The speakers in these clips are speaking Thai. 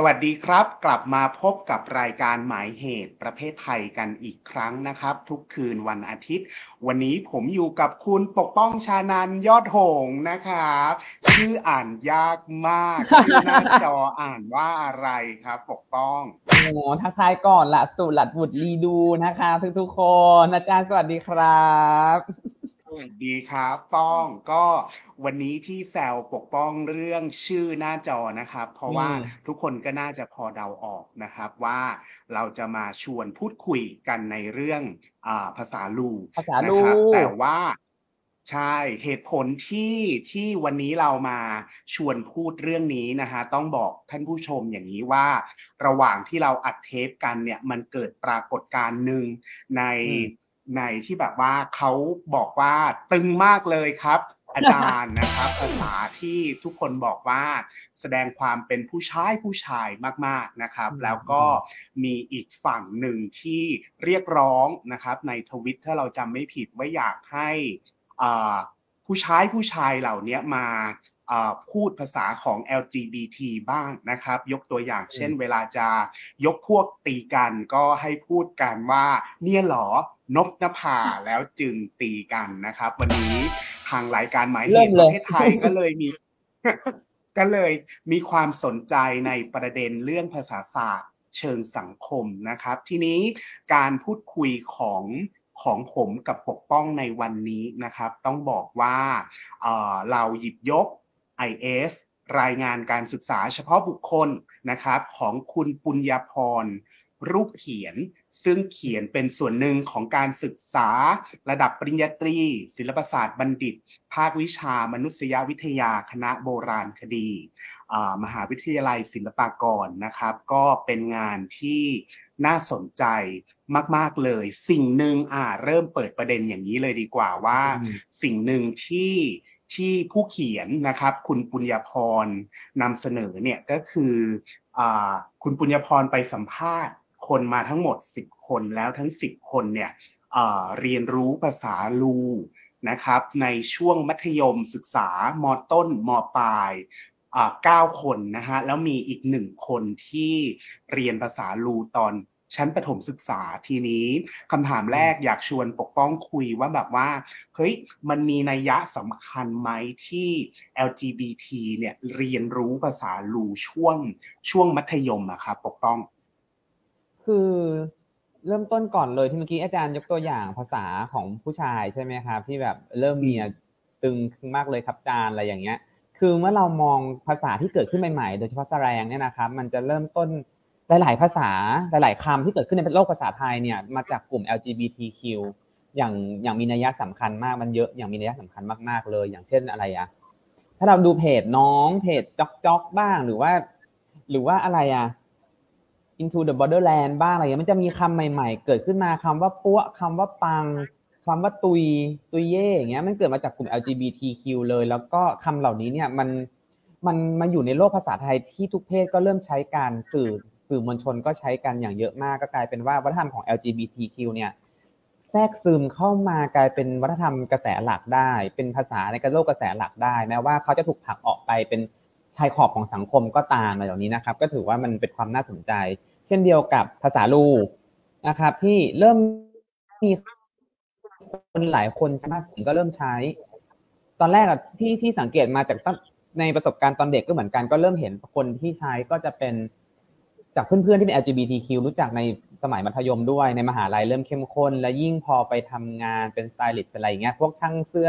สวัสดีครับ กลับมาพบกับรายการหมายเหตุประเภทไทยกันอีกครั้งนะครับ ทุกคืนวันอาทิตย์ วันนี้ผมอยู่กับคุณปกป้องชานันยอดหงนะครับชื่ออ่านยากมากชื่อหน้าจออ่านว่าอะไรครับ ปกป้องโอ้ทักทายก่อนละสุหลัดบุตรลีดูนะคะทุกทุกๆคนอาจารย์สวัสดีครับ ดีครับป้องก็วันนี้ที่แซวปกป้องเรื่องชื่อหน้าจอนะครับ เพราะว่าอืมทุกคนก็น่าจะพอเดาออกนะครับว่าเราจะมาชวนพูดคุยกันในเรื่องอาภาษาลูภาษานะลูครับกแต่ว่าใช่เหตุผลที่ที่วันนี้เรามาชวนพูดเรื่องนี้นะฮะต้องบอกท่านผู้ชมอย่างนี้ว่า ระหว่างที่เราอัดเทปกันเนี่ยมันเกิดปรากฏการณ์หนึ่งในอืม ในที่แบบว่าเขาบอกว่าตึงมากเลยครับ อาจารย์นะครับภาษาที่ทุกคนบอกว่าแสดงความเป็นผู้ชายผู้ชายมากๆนะครับอืมแล้วก็มีอีกฝั่งหนึ่งที่เรียกร้องนะครับ ในทวิตถ้าเราจำไม่ผิดว่าอยากให้อ่าผู้ชายผู้ชายเหล่านี้มาอ่าพูดภาษาของ LGBT บ้างนะครับ ยกตัวอย่างเช่น เวลาจะยกพวกตีกันก็ให้พูดกันว่า เนี่ยเหรอ นบนภาแล้วจึงตีกันนะครับ วันนี้ทางรายการหมายเหเริ่มตุเลปยระเทศไทยก็เลยมี ก็เลยมีความสนใจในประเด็นเรื่องภาษาศาสตร์ เชิงสังคมนะครับ ทีนี้การพูดคุยของของผมกับปกป้องในวันนี้นะครับ ต้องบอกว่าเอ่อเราหยิบยก IS รายงานการศึกษาเฉพาะบุคคลนะครับ ของคุณปุญญาพร รูปเขียน ซึ่งเขียนเป็นส่วนหนึ่งของการศึกษาระดับปริญญาตรี ศิลปศาสตร์บัณฑิต ภาควิชามนุษยวิทยาคณะโบราณคดีอ่ามหาวิทยาลัยศิลปากรนะครับ ก็เป็นงานที่น่าสนใจมาก ๆ เลย สิ่งหนึ่งอ่าเริ่มเปิดประเด็นอย่างนี้เลยดีกว่าว่าอืมสิ่งหนึ่งที่ที่ผู้เขียนนะครับ คุณปุญญาพรนำเสนอเนี่ยก็คืออาคุณปุญญาพรไปสัมภาษณ์ คนมาทั้งหมด 10 คนแล้วทั้ง 10 คนเนี่ยอ่าเรียนรู้ภาษาลูนะครับในช่วงมัธยมศึกษามต้นมปลายอ่าเก้าคนนะฮะแล้วมีอีกหนึ่งคนที่เรียนภาษาลูตอนชั้นประถมศึกษาทีนี้คำถามแรกอยากชวนปกป้องคุยว่าแบบว่าเฮ้ยมันมีนัยยะสำคัญไหมที่ LGBT เนี่ยเรียนรู้ภาษาลูช่วงช่วงมัธยมอะครับปกป้อง คือเริ่มต้นก่อนเลยที่เมื่อกี้อาจารย์ยกตัวอย่างภาษาของผู้ชายใช่ไหมครับ ที่แบบเริ่มมีอะตึงมากเลยครับจารย์อะไรอย่างเงี้ย คือเมื่อเรามองภาษาที่เกิดขึ้นใหม่ๆ โดยเฉพาะแสแลงเนี่ยนะครับ มันจะเริ่มต้นหลาย ๆ ภาษาหลาย ๆคำที่เกิดขึ้นในโลกภาษาไทยเนี่ยมาจากกลุ่ม LGBTQ อย่างอย่างมีนัยยะสำคัญมากมันเยอะอย่างมีนัยยะสำคัญมากๆเลย อย่างเช่นอะไรอะถ้าเราดูเพจน้องเพจจ๊อกจ๊อกบ้างหรือว่า หรือว่าอะไรอะ into the borderland บ้างอะไรเงี้ยมันจะมีคำใหม่ ๆ เกิดขึ้นมาคำว่าปั้วคำว่าปังคำว่าตุยตุยเย่อย่างเงี้ยมันเกิดมาจากกลุ่ม LGBTQ เลย แล้วก็คำเหล่านี้เนี่ยมันมันมาอยู่ในโลกภาษาไทยที่ทุกเพศก็เริ่มใช้การสื่อสื่อมวลชนก็ใช้กันอย่างเยอะมาก ก็กลายเป็นว่าวัฒนธรรมของ LGBTQ เนี่ยแทรกซึมเข้ามากลายเป็นวัฒนธรรมกระแสหลักได้ เป็นภาษาในกระโลกกระแสหลักได้ แม้ว่าเขาจะถูกผลักออกไปเป็น ชายขอบของสังคมก็ตามอะไรเหล่านี้นะครับ ก็ถือว่ามันเป็นความน่าสนใจ เช่นเดียวกับภาษาลูนะครับ ที่เริ่มมีคนหลายคนมากผมก็เริ่มใช้ ตอนแรกอะที่ที่สังเกตมาจากในประสบการณ์ตอนเด็กก็เหมือนกันก็เริ่มเห็นคนที่ใช้ก็จะเป็นจากเพื่อนๆที่เป็น LGBTQ รู้จักในสมัยมัธยมด้วยในมหาลัยเริ่มเข้มข้น และยิ่งพอไปทำงานเป็นสไตลิสต์เป็นอะไรอย่างเงี้ยพวกช่างเสื้อ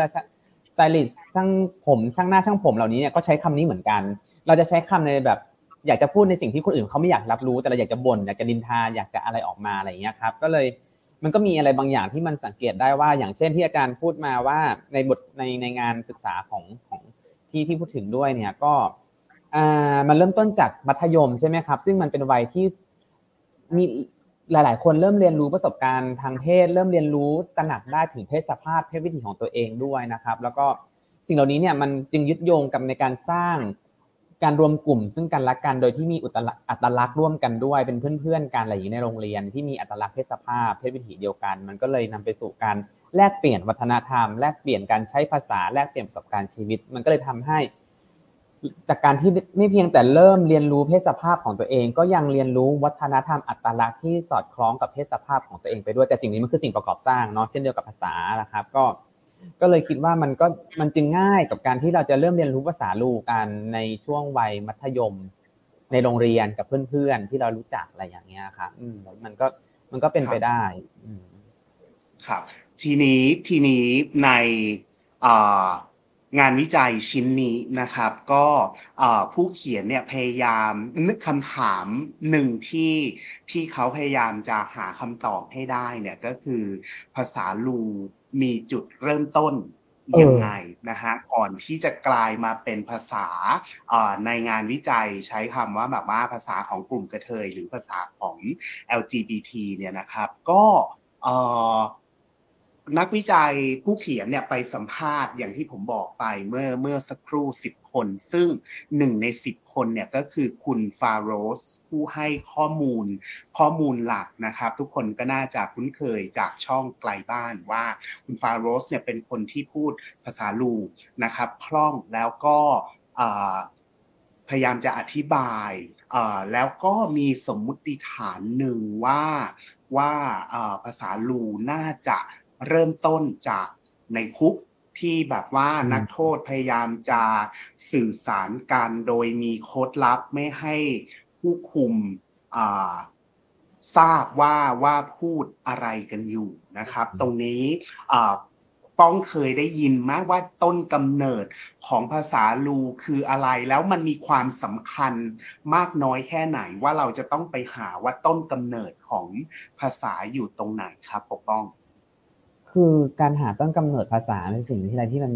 สไตลิสต์ช่างผมช่างหน้าช่างผมเหล่านี้เนี่ยก็ใช้คำนี้เหมือนกัน เราจะใช้คำในแบบ อยากจะพูดในสิ่งที่คนอื่นเขาไม่อยากรับรู้แต่เราอยากจะบ่นอยากจะนินทาอยากจะอะไรออกมาอะไรอย่างเงี้ยครับ ก็เลยมันก็มีอะไรบางอย่างที่มันสังเกตได้ว่า อย่างเช่นที่อาจารย์พูดมาว่าในบทในในงานศึกษาของของที่ที่พูดถึงด้วยเนี่ยก็อ่ามันเริ่มต้นจากมัธยมใช่ไหมครับ ซึ่งมันเป็นวัยที่มี หลาย ๆ คนเริ่มเรียนรู้ประสบการณ์ทางเพศ เริ่มเรียนรู้ตระหนักได้ถึงเพศสภาพเพศวิถีของตัวเองด้วยนะครับ แล้วก็สิ่งเหล่านี้เนี่ยมันจึงยึดโยงกับในการสร้างการรวมกลุ่ม ซึ่งกันและกันโดยที่มีอัตลักษณ์ร่วมกันด้วยเป็นเพื่อนๆกันอะไรอย่างนี้ในโรงเรียน ที่มีอัตลักษณ์เพศสภาพเพศวิถีเดียวกัน มันก็เลยนำไปสู่การแลกเปลี่ยนวัฒนธรรม แลกเปลี่ยนการใช้ภาษาแลกเปลี่ยนประสบการณ์ชีวิต มันก็เลยทำให้ จากการที่ไม่เพียงแต่เริ่มเรียนรู้เพศสภาพของตัวเอง ก็ยังเรียนรู้วัฒนธรรมอัตลักษณ์ที่สอดคล้องกับเพศสภาพของตัวเองไปด้วยแต่สิ่งนี้มันคือสิ่งประกอบสร้างเนาะเช่นเดียวกับภาษานะครับ ก็ ก็เลยคิดว่ามันก็มันจึงง่ายกับการที่เราจะเริ่มเรียนรู้ภาษาลูกันในช่วงวัยมัธยม ในโรงเรียนกับเพื่อนๆที่เรารู้จักอะไรอย่างเงี้ยครับอืมมันก็มันก็เป็นไปได้ครับ ทีนี้ทีนี้ในอ่า งานวิจัยชิ้นนี้นะครับ ก็ผู้เขียนเนี่ยพยายามนึกคำถามหนึ่งที่ที่เขาพยายามจะหาคำตอบให้ได้เนี่ยก็คือภาษาลูมีจุดเริ่มต้นยังไงนะฮะก่อนที่จะกลายมาเป็นภาษาในงานวิจัยใช้คำว่าแบบว่าภาษาของกลุ่มกระเทย หรือภาษาของ LGBT เนี่ยนะครับ ก็ นักวิจัยผู้เขียนเนี่ยไปสัมภาษณ์อย่างที่ผมบอกไปเมื่อเมื่อสักครู่สิบคน ซึ่งหนึ่งในสิบคนเนี่ยก็คือคุณฟาโรส ผู้ให้ข้อมูลข้อมูลหลักนะครับ ทุกคนก็น่าจะคุ้นเคยจากช่องไกลบ้านว่าคุณฟาโรสเนี่ยเป็นคนที่พูดภาษาลูนะครับคล่องแล้วก็พยายามจะอธิบายแล้วก็มีสมมุติฐานหนึ่งว่าว่าภาษาลูน่าจะ เริ่มต้นจากในคุกที่แบบว่านักโทษพยายามจะสื่อสารกันโดยมีโค้ดลับไม่ให้ผู้คุมทราบว่าว่าพูดอะไรกันอยู่นะครับ ตรงนี้ป้องเคยได้ยินไหมว่าต้นกำเนิดของภาษาลูคืออะไรแล้วมันมีความสำคัญมากน้อยแค่ไหนว่าเราจะต้องไปหาว่าต้นกำเนิดของภาษาอยู่ตรงไหนครับปกป้อง คือการหาต้นกำเนิดภาษาเป็นสิ่งที่อะไรที่มัน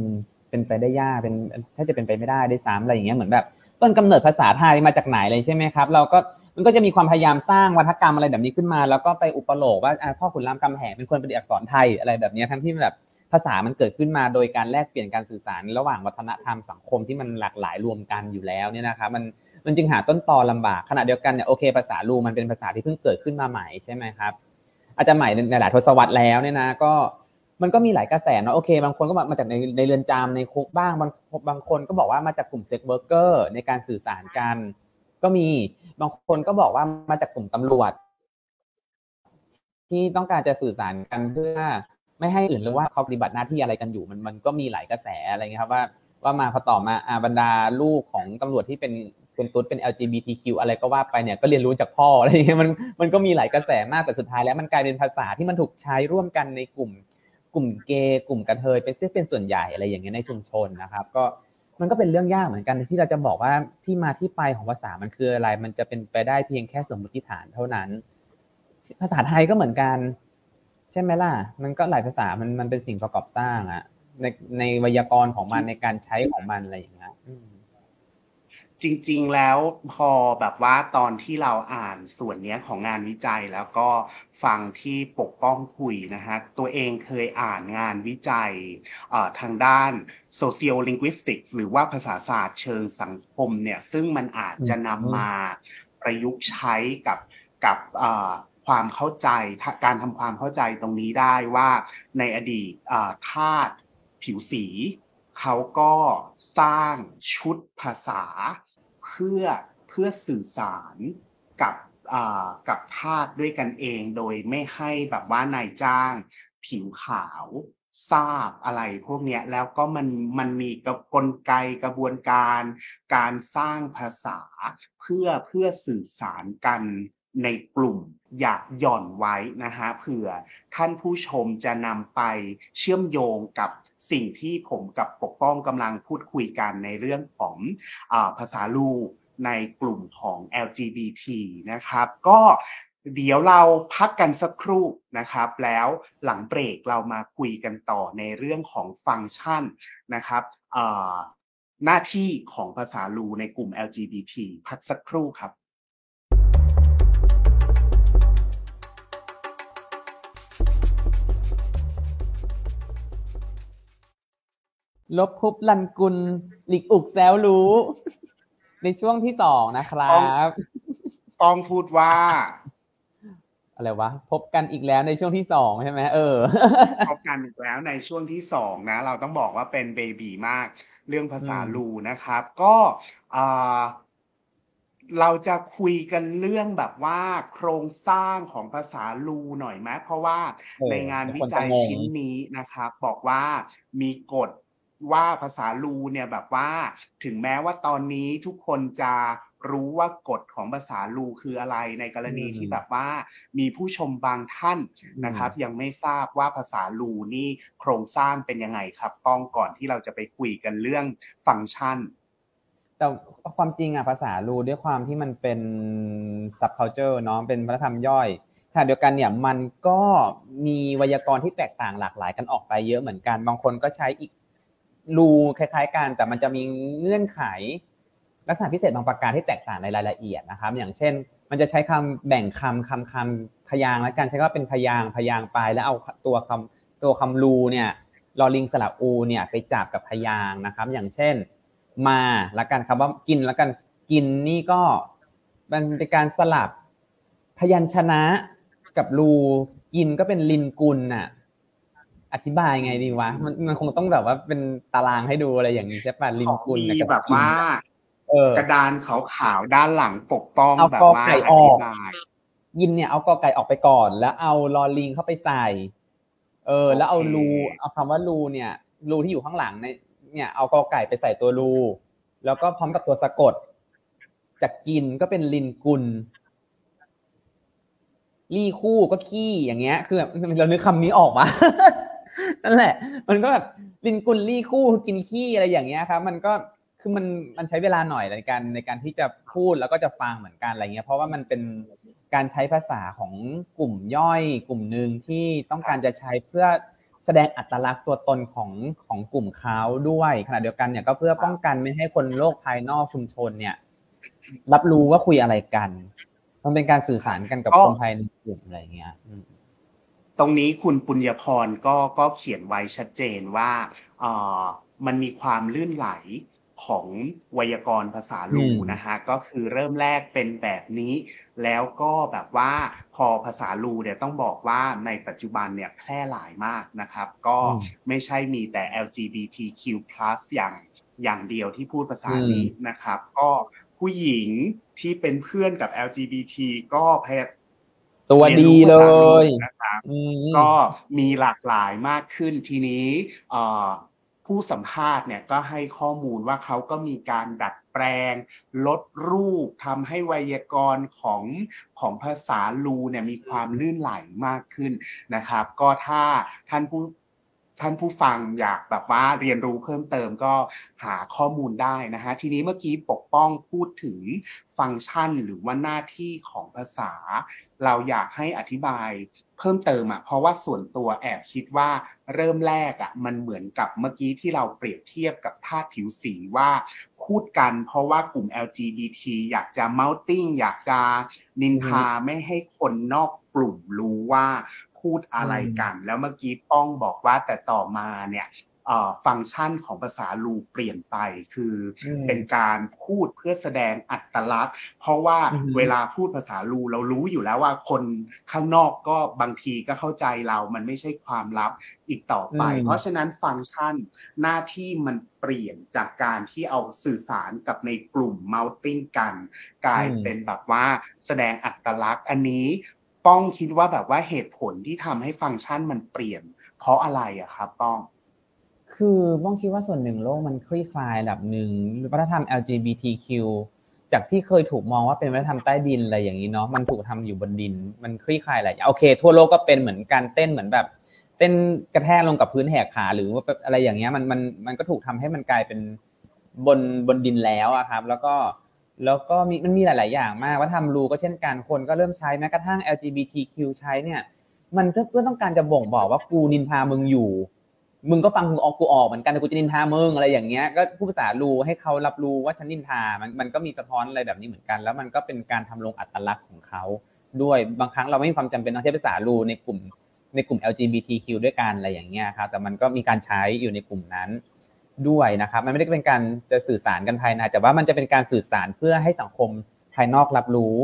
เป็นไปได้ยากเป็นถ้าจะเป็นไปไม่ได้ได้ซ้ำอะไรอย่างเงี้ยเหมือนแบบต้นกำเนิดภาษาไทยมาจากไหนเลยใช่ไหมครับ เราก็มันก็จะมีความพยายามสร้างวัฒกรรมอะไรแบบนี้ขึ้นมา แล้วก็ไปอุปโลกว่าพ่อขุนรามคำแหงเป็นคนประดิษฐ์อักษรไทยอะไรแบบนี้ทั้งที่แบบภาษามันเกิดขึ้นมาโดยการแลกเปลี่ยนการสื่อสารระหว่างวัฒนธรรมสังคมที่มันหลากหลายรวมกันอยู่แล้วเนี่ยนะครับมันมันจึงหาต้นตอลำบากขณะเดียวกันเนี่ยโอเคภาษาลูมันเป็นภาษาที่เพิ่งเกิดขึ้นมาใหม่ใช่ไหมครับอาจจะใหม่ในหลายทศวรรษแล้วเนี่ยนะก็ มันก็มีหลายกระแสเนาะโอเค บางคนก็มาจากในในเรือนจำในคุกบ้างบางบางคนก็บอกว่ามาจากกลุ่ม sex worker ในการสื่อสารกัน ก็มีบางคนก็บอกว่ามาจากกลุ่มตำรวจ ที่ต้องการจะสื่อสารกันเพื่อไม่ให้อื่นรู้ว่าเขาปฏิบัติหน้าที่อะไรกันอยู่มันมันก็มีหลายกระแสอะไรเงี้ยครับว่าว่ามาพอต่อมาอาบรรดาลูกของตำรวจที่เป็นเป็นตุ๊ดเป็น LGBTQ อะไรก็ว่าไปเนี่ยก็เรียนรู้จากพ่ออะไรเงี้ยมันมันก็มีหลายกระแสมากแต่สุดท้ายแล้วมันกลายเป็นภาษาที่มันถูกใช้ร่วมกันในกลุ่ม กลุ่มเกย์กลุ่มกระเทยเป็นเป็นส่วนใหญ่อะไรอย่างเงี้ยในชุมชนนะครับ ก็มันก็เป็นเรื่องยากเหมือนกันที่เราจะบอกว่าที่มาที่ไปของภาษามันคืออะไร มันจะเป็นไปได้เพียงแค่สมมติฐานเท่านั้น ภาษาไทยก็เหมือนกัน ใช่ไหมล่ะ มันก็หลายภาษามันมันเป็นสิ่งประกอบสร้างอะในในไวยากรณ์ของมันในการใช้ของมันอะไรอย่างเงี้ย จริงๆ แล้วพอแบบว่าตอนที่เราอ่านส่วนนี้ของงานวิจัยแล้วก็ฟังที่ปกป้องคุยนะฮะ ตัวเองเคยอ่านงานวิจัยทางด้าน sociolinguistics หรือว่าภาษาศาสตร์เชิงสังคมเนี่ย ซึ่งมันอาจจะนำมาประยุกต์ใช้กับกับความเข้าใจการทำความเข้าใจตรงนี้ได้ว่าในอดีตทาสผิวสีเขาก็สร้างชุดภาษา เพื่อเพื่อสื่อสารกับกับทาสด้วยกันเอง โดยไม่ให้แบบว่านายจ้าง ผิวขาวทราบอะไรพวกนี้แล้วก็มันมันมีกระกลไกกระบวนการ การสร้างภาษาเพื่อเพื่อสื่อสารกัน ในกลุ่มอยากหย่อนไว้นะฮะเผื่อท่านผู้ชมจะนำไปเชื่อมโยงกับสิ่งที่ผมกับปกป้องกำลังพูดคุยกันในเรื่องของอภาษาลูกในกลุ่มของ LGBT นะครับ ก็เดี๋ยวเราพักกันสักครู่นะครับ แล้วหลังเบรกเรามาคุยกันต่อในเรื่องของฟังก์ชันนะครับหน้าที่ของภาษาลูในกลุ่ม LGBT พักสักครู่ครับ ลบพุบลันกุลหลีกอุกแซวรู้ ในช่วงที่สองนะครับต้องพูดว่า อะไรวะ พบกันอีกแล้วในช่วงที่สองใช่ไหมเออ พบกันอีกแล้วในช่วงที่สองนะ เราต้องบอกว่าเป็นเบบีมาก เรื่องภาษาอืมลูนะครับ ก็อ่าเราจะคุยกันเรื่องแบบว่าโครงสร้างของภาษาลูหน่อยไหมเพราะว่าเออในงานเดี๋วิยวคนจัจะยงงชิ้นนี้นะครับ บอกว่ามีกฎ ว่าภาษาลูเนี่ยแบบว่าถึงแม้ว่าตอนนี้ทุกคนจะรู้ว่ากฎของภาษาลูคืออะไรในกรณีอืมที่แบบว่ามีผู้ชมบางท่านนะครับ ยังไม่ทราบว่าภาษาลูนี่โครงสร้างเป็นยังไงครับ ป้องก่อนที่เราจะไปคุยกันเรื่องฟังก์ชัน แต่ความจริงอะภาษารูด้วยความที่มันเป็น subculture เนาะเป็นวัฒนธรรมย่อยขณะเดียวกันเนี่ยมันก็มีไวยากรณ์ที่แตกต่างหลากหลายกันออกไปเยอะเหมือนกัน บางคนก็ใช้อีก รูคล้าย ๆ กัน แต่มันจะมีเงื่อนไข ลักษณะพิเศษบางประการที่แตกต่างในรายละเอียดนะครับ อย่างเช่น มันจะใช้คำแบ่งคำคำคำพยางและกันใช้คำว่าเป็นพยางพยางค์ไปแล้วเอาตัวคำตัวคำรูเนี่ยลอลิงสระอูเนี่ยไปจับกับพยางนะครับ อย่างเช่น มาละกันคำว่ากินละกันกินนี่ก็มันเป็นการสลับพยัญชนะกับรูกินก็เป็นลินกุลน่ะ อธิบายไงดีวะ มันมันคงต้องแบบว่าเป็นตารางให้ดูอะไรอย่างนี้ใช่ป่ะลิขนองกุลมีกับแบบกินว่า เออกระดานขาวๆด้านหลังปกป้องเอาแบบกอว่าไก่อออกธิบายยินเนี่ยเอากอไก่ออกไปก่อน แล้วเอาลอลิงเข้าไปใส่ เออ แล้วเอารูเอาคำว่ารูเนี่ยรูที่อยู่ข้างหลังในเนี่ยเอากอไก่ไปใส่ตัวรูแล้วก็พร้อมกับตัวสะกดจากกินก็เป็นลินกุลลี่คู่ก็ขี้อย่างเงี้ย คือแบบเรานึกคำนี้ออกมา นั่นแหละ มันก็แบบลินกุลลี่คู่กินขี้อะไรอย่างเงี้ยครับ มันก็คือมันมันใช้เวลาหน่อยในการในการที่จะพูดแล้วก็จะฟังเหมือนกันอะไรเงี้ย เพราะว่ามันเป็นการใช้ภาษาของกลุ่มย่อย กลุ่มหนึ่งที่ต้องการจะใช้เพื่อแสดงอัตลักษณ์ตัวตนของของกลุ่มเขาด้วยขณะเดียวกันเนี่ยก็เพื่อป้องกันไม่ให้คนโลกภายนอกชุมชนเนี่ย รับรู้ว่าคุยอะไรกัน มันเป็นการสื่อสารกันกับก็คนภายในกลุ่มอะไรเงี้ยอืม ตรงนี้คุณปุญญพรก็ก็เขียนไว้ชัดเจนว่าเอ่อมันมีความลื่นไหลของไวยากรณ์ภาษาลูอืมนะฮะก็คือเริ่มแรกเป็นแบบนี้ แล้วก็แบบว่าพอภาษาลูเนี่ยต้องบอกว่าในปัจจุบันเนี่ยแพร่หลายมากนะครับ ก็ไม่ใช่มีแต่ LGBTQ+ อย่างอย่างเดียวที่พูดภาษานี้นะครับ ก็ผู้หญิงที่เป็นเพื่อนกับ LGBT ก็พยายาม ตัวดีเลยนะครับอืมก็มีหลากหลายมากขึ้นทีนี้เอ่อผู้สัมภาษณ์เนี่ยก็ให้ข้อมูลว่าเขาก็มีการดัดแปลง ลดรูปทำให้ไวยากรณ์ของของภาษาลูเนี่ยมีความลื่นไหลมากขึ้นนะครับ ก็ถ้าท่านผู้ท่านผู้ฟังอยากแบบว่าเรียนรู้เพิ่มเติมก็หาข้อมูลได้นะฮะทีนี้เมื่อกี้ปกป้องพูดถึงฟังก์ชันหรือว่าหน้าที่ของภาษา เราอยากให้อธิบายเพิ่มเติมอะเพราะว่าส่วนตัวแอบคิดว่าเริ่มแรกอะมันเหมือนกับเมื่อกี้ที่เราเปรียบเทียบกับธาตุผิวสีว่าพูดกันเพราะว่ากลุ่ม LGBT อยากจะ m o u n t i n อยากจะนินทาไม่ให้คนนอกกลุ่มรู้ว่าพูดอะไรกัน แล้วเมื่อกี้ป้องบอกว่าแต่ต่อมาเนี่ย ฟังก์ชันของภาษาลูเปลี่ยนไป คืออืมเป็นการพูดเพื่อแสดงอัตลักษณ์ เพราะว่าอือฮึเวลาพูดภาษาลูเรารู้อยู่แล้วว่าคนข้างนอกก็บางทีก็เข้าใจเรา มันไม่ใช่ความลับอีกต่อไป เพราะฉะนั้นฟังก์ชันหน้าที่มันเปลี่ยนจากการที่เอาสื่อสารกับในกลุ่ม mounting กัน กลายเป็นแบบว่าแสดงอัตลักษณ์อันนี้ป้องคิดว่าแบบว่าเหตุผลที่ทำให้ฟังก์ชันมันเปลี่ยน เพราะอะไรอะครับป้อง คือบ้องคิดว่าส่วนหนึ่งโลกมันคลี่คลายระดับหนึ่งวัฒนธรรม LGBTQ จากที่เคยถูกมองว่าเป็นวัฒนธรรมใต้ดินอะไรอย่างนี้เนาะมันถูกทำอยู่บนดิน มันคลี่คลายหลายอย่างโอเค ทั่วโลกก็เป็นเหมือนการเต้นเหมือนแบบ เต้นกระแทกลงกับพื้นแหกขาหรือว่าอะไรอย่างเงี้ยมันมันมันก็ถูกทำให้มันกลายเป็นบนบนดินแล้วอะครับ แล้วก็แล้วก็มีมันมีหลาย ๆ อย่างมากว่าทำรูก็เช่นกันคนก็เริ่มใช้แม้กระทั่ง LGBTQ ใช้เนี่ย มันเพื่อต้องการจะบ่งบอกว่ากูนินทามึงอยู่ มึงก็ฟังกูออกกูออกเหมือนกันแต่กูจะนินทามึงอะไรอย่างเงี้ยก็พูดภาษารู้ให้เขารับรู้ว่าฉันนินทามันมันก็มีสะท้อนอะไรแบบนี้เหมือนกัน แล้วมันก็เป็นการทำลงอัตลักษณ์ของเขาด้วยบางครั้งเราไม่มีความจำเป็นต้องใช้ภาษารูในกลุ่มในกลุ่ม LGBTQ ด้วยกันอะไรอย่างเงี้ยครับแต่มันก็มีการใช้อยู่ในกลุ่มนั้นด้วยนะครับ มันไม่ได้เป็นการจะสื่อสารกันภายในแต่ว่ามันจะเป็นการสื่อสารเพื่อให้สังคมภายนอกรับรู้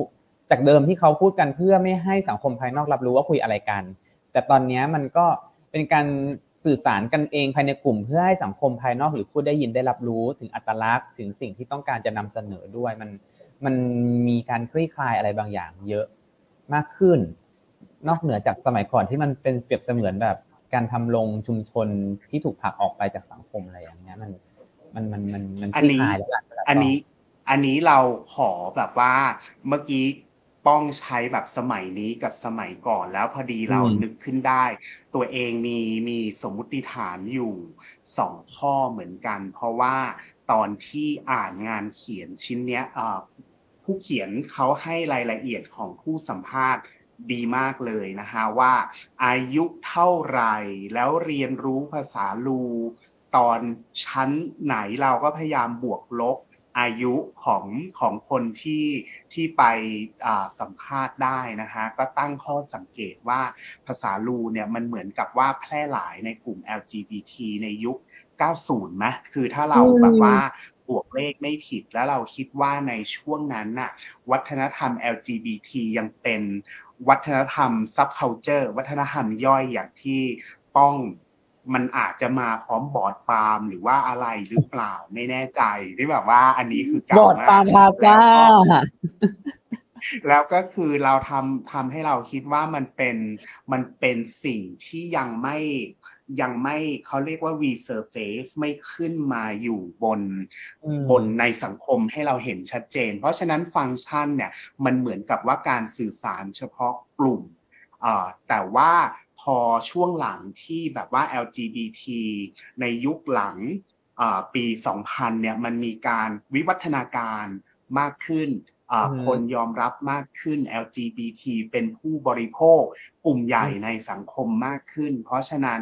จากเดิมที่เขาพูดกันเพื่อไม่ให้สังคมภายนอกรับรู้ว่าคุยอะไรกัน แต่ตอนนี้มันก็เป็นการ สื่อสารกันเองภายในกลุ่มเพื่อให้สังคมภายนอกหรือผู้ได้ยินได้รับรู้ถึงอัตลักษณ์ถึงสิ่งที่ต้องการจะนำเสนอด้วย มันมันมีการคลี่คลายอะไรบางอย่าง เยอะมากขึ้น นอกเหนือจากสมัยก่อนที่มันเป็นเปรียบเสมือนแบบ การทำลงชุมชนที่ถูกผลักออกไปจากสังคมอะไรอย่างเงี้ยมันมันมันมันมันคลี่คลายแล้วอันนี้ อันนี้เราขอแบบว่าเมื่อกี้ ป้องใช้แบบสมัยนี้กับสมัยก่อนแล้วพอดีเรานึกขึ้นได้ ตัวเองมีมีสมมุติฐานอยู่สองข้อเหมือนกัน เพราะว่าตอนที่อ่านงานเขียนชิ้นเนี้ยผู้เขียนเขาให้รายละเอียดของผู้สัมภาษณ์ดีมากเลยนะคะว่า อายุเท่าไหร่แล้วเรียนรู้ภาษาลู ตอนชั้นไหนเราก็พยายามบวกลบ อายุของของคนที่ที่ไปสัมภาษณ์ได้นะคะก็ตั้งข้อสังเกตว่าภาษาลูเนี่ยมันเหมือนกับว่าแพร่หลายในกลุ่ม LGBT ในยุค 90ไหมคือถ้าเราแบบว่าบวกเลขไม่ผิดแล้วเราคิดว่าในช่วงนั้นน่ะวัฒนธรรม LGBT ยังเป็นวัฒนธรรมซับเคานเจอร์วัฒนธรรมย่อยอย่างที่ต้อง มันอาจจะมาพร้อมบอร์ดปาล์มหรือว่าอะไรหรือเปล่าไม่แน่ใจที่แบบว่า อันนี้คือเก่ามากบอร์ดปาล์มพาจ้าแล้วก็คือเราทำทำให้เราคิดว่ามันเป็นมันเป็นสิ่งที่ยังไม่ยังไม่เขาเรียกว่า resurface ไม่ขึ้นมาอยู่บนบนในสังคมให้เราเห็นชัดเจน เพราะฉะนั้นฟังก์ชันเนี่ยมันเหมือนกับว่าการสื่อสารเฉพาะกลุ่มแต่ว่า พอช่วงหลังที่แบบว่า LGBT ในยุคหลังปี 2000 เนี่ยมันมีการวิวัฒนาการมากขึ้น คนยอมรับมากขึ้น LGBT เป็นผู้บริโภคกลุ่มใหญ่ในสังคมมากขึ้น เพราะฉะนั้น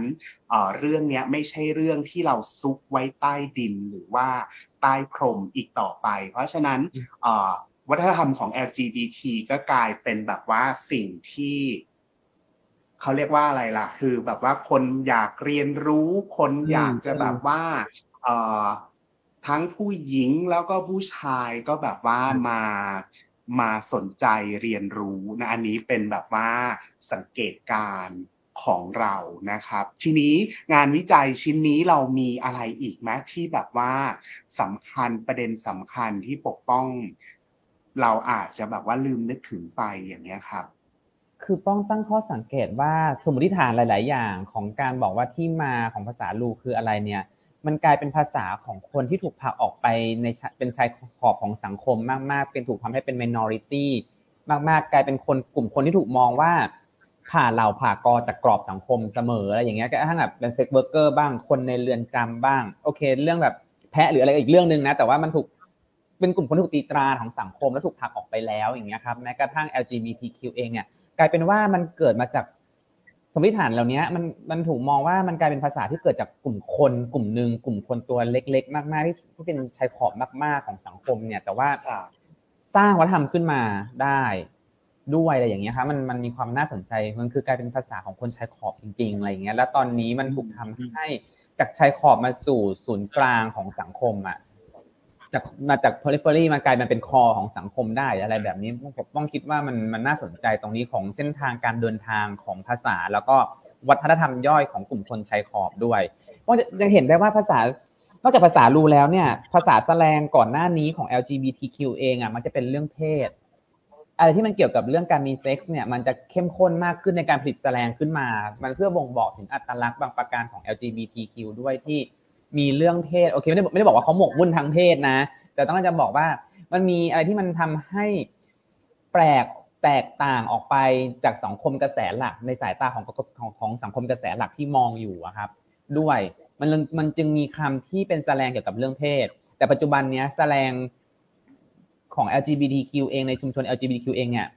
เรื่องนี้ไม่ใช่เรื่องที่เราซุกไว้ใต้ดินหรือว่าใต้พรมอีกต่อไป เพราะฉะนั้นวัฒนธรรมของ LGBT ก็กลายเป็นแบบว่าสิ่งที่ เขาเรียกว่าอะไรล่ะ คือแบบว่าคนอยากเรียนรู้คนอยากจะแบบว่าเอ่อทั้งผู้หญิงแล้วก็ผู้ชายก็แบบว่ามามาสนใจเรียนรู้นะอันนี้เป็นแบบว่าสังเกตการของเรานะครับ ทีนี้งานวิจัยชิ้นนี้เรามีอะไรอีกไหมที่แบบว่าสำคัญประเด็นสำคัญที่ปกป้อง เราอาจจะแบบว่าลืมนึกถึงไปอย่างนี้ครับ คือป้องตั้งข้อสังเกตว่าสมมติฐานหลาย ๆ อย่างของการบอกว่าที่มาของภาษาลูคืออะไรเนี่ย มันกลายเป็นภาษาของคนที่ถูกผลักออกไปในเป็นชายขอบของสังคมมาก ๆ เป็นถูกทำให้เป็น minority มาก ๆ กลายเป็นคนกลุ่มคนที่ถูกมองว่าผ่าเหล่าผ่ากอจากกรอบสังคมเสมออะไรอย่างเงี้ยก็ถ้าแบบเป็นเซ็กเวอร์เกอร์บ้างคนในเรือนจำบ้าง โอเค เรื่องแบบแพะหรืออะไรอีกเรื่องหนึ่งนะ แต่ว่ามันถูกเป็นกลุ่มคนที่ถูกตีตราของสังคมและถูกผลักออกไปแล้วอย่างเงี้ยครับแม้กระทั่ง LGBTQ เองเนี่ย กลายเป็นว่ามันเกิดมาจากสมมติฐานเหล่านี้มันมันถูกมองว่ามันกลายเป็นภาษาที่เกิดจากกลุ่มคนกลุ่มหนึ่งกลุ่มคนตัวเล็ก ๆ มากๆที่เป็นชายขอบมาก ๆของสังคมเนี่ย แต่ว่าสร้างวัฒนธรรมขึ้นมาได้ด้วยอะไรอย่างเงี้ยครับมันมันมีความน่าสนใจมันคือกลายเป็นภาษาของคนชายขอบจริงๆอะไรอย่างเงี้ยแล้วตอนนี้มันถูกทำให้จากชายขอบมาสู่ศูนย์กลางของสังคมอะ จากมาจาก periphery มากลายมาเป็นคอของสังคมได้อะไรแบบนี้ผมต้องคิดว่ามันมันน่าสนใจตรงนี้ของเส้นทางการเดินทางของภาษา แล้วก็วัฒนธรรมย่อยของกลุ่มคนชายขอบด้วยว่าจะเห็นได้ว่าภาษานอกจากภาษารู้แล้วเนี่ย ภาษาแสดงก่อนหน้านี้ของ LGBTQ เองอะมันจะเป็นเรื่องเพศอะไรที่มันเกี่ยวกับเรื่องการมีเซ็กส์เนี่ยมันจะเข้มข้นมากขึ้นในการผลิตแสดงขึ้นมา มันเพื่อบ่งบอกถึงอัตลักษณ์บางประการของ LGBTQ ด้วยที่ มีเรื่องเพศโอเคไม่ได้ไม่ได้บอกว่าเขาหมกมุ่นทางเพศนะ แต่ต้องจะบอกว่ามันมีอะไรที่มันทำให้แปลกแตกต่างออกไปจากสังคมกระแสหลักในสายตาของของของสังคมกระแสหลักที่มองอยู่ครับ ด้วยมันมันจึงมีคำที่เป็นแสดงเกี่ยวกับเรื่องเพศ แต่ปัจจุบันเนี้ยแสดงของ LGBTQ เองในชุมชน LGBTQ เองเนี่ย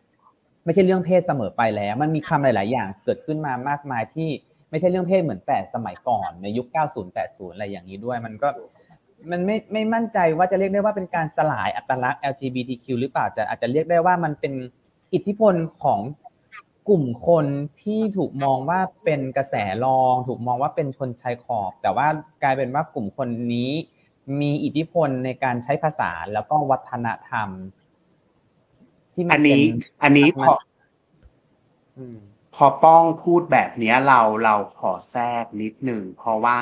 ไม่ใช่เรื่องเพศเสมอไปแล้ว มันมีคำหลาย ๆ อย่างเกิดขึ้นมามากมายที่ ไม่ใช่เรื่องเพศเหมือนแต่สมัยก่อนในยุค 90 80 อะไรอย่างนี้ด้วย มันก็มันไม่ไม่มั่นใจว่าจะเรียกได้ว่าเป็นการสลายอัตลักษณ์ LGBTQ หรือเปล่าแต่อาจจะเรียกได้ว่ามันเป็นอิทธิพลของกลุ่มคนที่ถูกมองว่าเป็นกระแสรอง ถูกมองว่าเป็นชนชายขอบ แต่ว่ากลายเป็นว่ากลุ่มคนนี้มีอิทธิพลในการใช้ภาษาแล้วก็วัฒนธรรม ที่ที่มัอันนเป็นนี้ อันนี้พออืม พอป้องพูดแบบนี้เราเราขอแทรกนิดหนึ่งเพราะว่า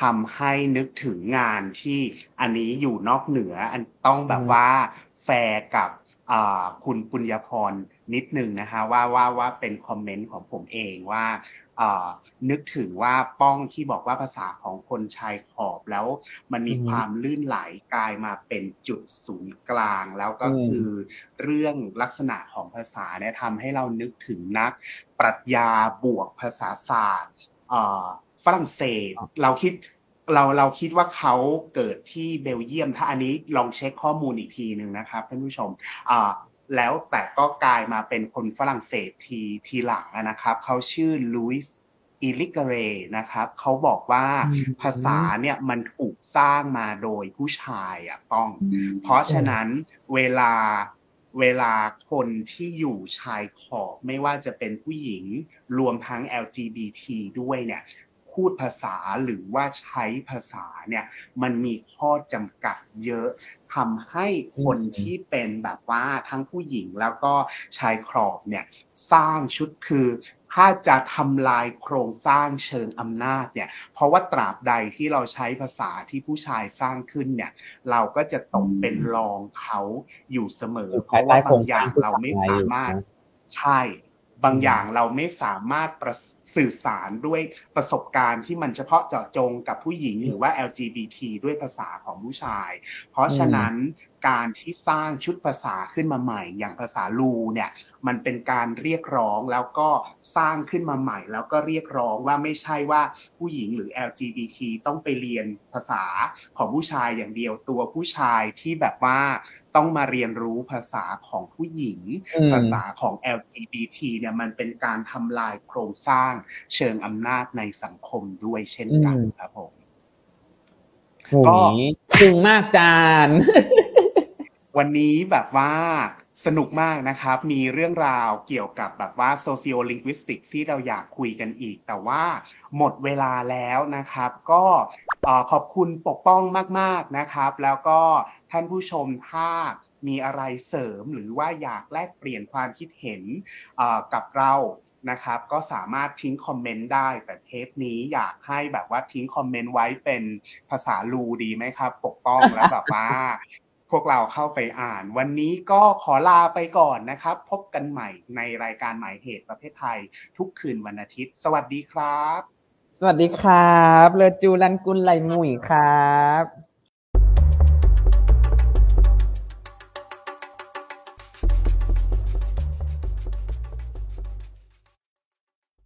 ทำให้นึกถึงงานที่อันนี้อยู่นอกเหนืออันต้องแบบว่าแฟร์กับคุณปุญญพร นิดหนึ่งนะคะว่าว่าว่าเป็นคอมเมนต์ของผมเองว่าอ่านึกถึงว่าป้องที่บอกว่าภาษาของคนชายขอบแล้ว มันมีอือฮึความลื่นไหลกลายมาเป็นจุดศูนย์กลาง แล้วก็อืมคือเรื่องลักษณะของภาษาเนี่ยทำให้เรานึกถึงนัก ปรัชญาบวกภาษาศาสตร์เอ่อฝรั่งเศสเราคิดเราเราคิดว่าเขาเกิดที่เบลเยียม ถ้าอันนี้ลองเช็คข้อมูลอีกทีหนึ่งนะครับท่านผู้ชมอ่า แล้วแต่ก็กลายมาเป็นคนฝรั่งเศสทีทีหลังอะนะครับเขาชื่อ Luce Irigaray นะครับเขาบอกว่าอืมภาษาเนี่ยมันถูกสร้างมาโดยผู้ชายอะต้อง เพราะฉะนั้นเวลาเวลาคนที่อยู่ชายขอบไม่ว่าจะเป็นผู้หญิงรวมทั้ง LGBT ด้วยเนี่ย พูดภาษาหรือว่าใช้ภาษาเนี่ยมันมีข้อจำกัดเยอะทำให้คนอืมที่เป็นแบบว่าทั้งผู้หญิงแล้วก็ชายขอบเนี่ยสร้างชุดคือถ้าจะทำลายโครงสร้างเชิงอำนาจเนี่ยเพราะว่าตราบใดที่เราใช้ภาษาที่ผู้ชายสร้างขึ้นเนี่ยเราก็จะตกเป็นรองเขาอยู่เสมออยู่เพภายราะใต้ว่าโครบางงอสร้าย่างงผู้เราไม่ชายสาอยู่มารถนะใช่ บางอย่างเราไม่สามารถประสื่อสารด้วยประสบการณ์ที่มันเฉพาะเจาะจงกับผู้หญิงหรือว่า LGBT ด้วยภาษาของผู้ชาย เพราะฉะนั้นการที่สร้างชุดภาษาขึ้นมาใหม่ อย่างภาษาลูเนี่ยมันเป็นการเรียกร้องแล้วก็สร้างขึ้นมาใหม่ แล้วก็เรียกร้องว่าไม่ใช่ว่าผู้หญิงหรือ LGBT ต้องไปเรียนภาษาของผู้ชายอย่างเดียวตัวผู้ชายที่แบบว่า ต้องมาเรียนรู้ภาษาของผู้หญิงอืมภาษาของ LGBT เนี่ยมันเป็นการทำลายโครงสร้างเชิงอำนาจในสังคมด้วยเช่นกันอืมครับผมโอ้ก็ยจึงมากจานวันนี้แบบว่า สนุกมากนะครับ มีเรื่องราวเกี่ยวกับแบบว่า socio linguistics ที่เราอยากคุยกันอีก แต่ว่าหมดเวลาแล้วนะครับ ก็ขอบคุณปกป้องมาก ๆนะครับ แล้วก็ท่านผู้ชมถ้ามีอะไรเสริมหรือว่าอยากแลกเปลี่ยนความคิดเห็นกับเรานะครับ ก็สามารถทิ้งคอมเมนต์ได้ แต่เทปนี้อยากให้แบบว่าทิ้งคอมเมนต์ไว้เป็นภาษาลูดีไหมครับ ปกป้องแล้วแบบว่า พวกเราเข้าไปอ่าน วันนี้ก็ขอลาไปก่อนนะครับ พบกันใหม่ในรายการหมายเหตุประเภทไทย ทุกคืนวันอาทิตย์ สวัสดีครับ สวัสดีครับ เลอจูรันกุลไหลมุยครับ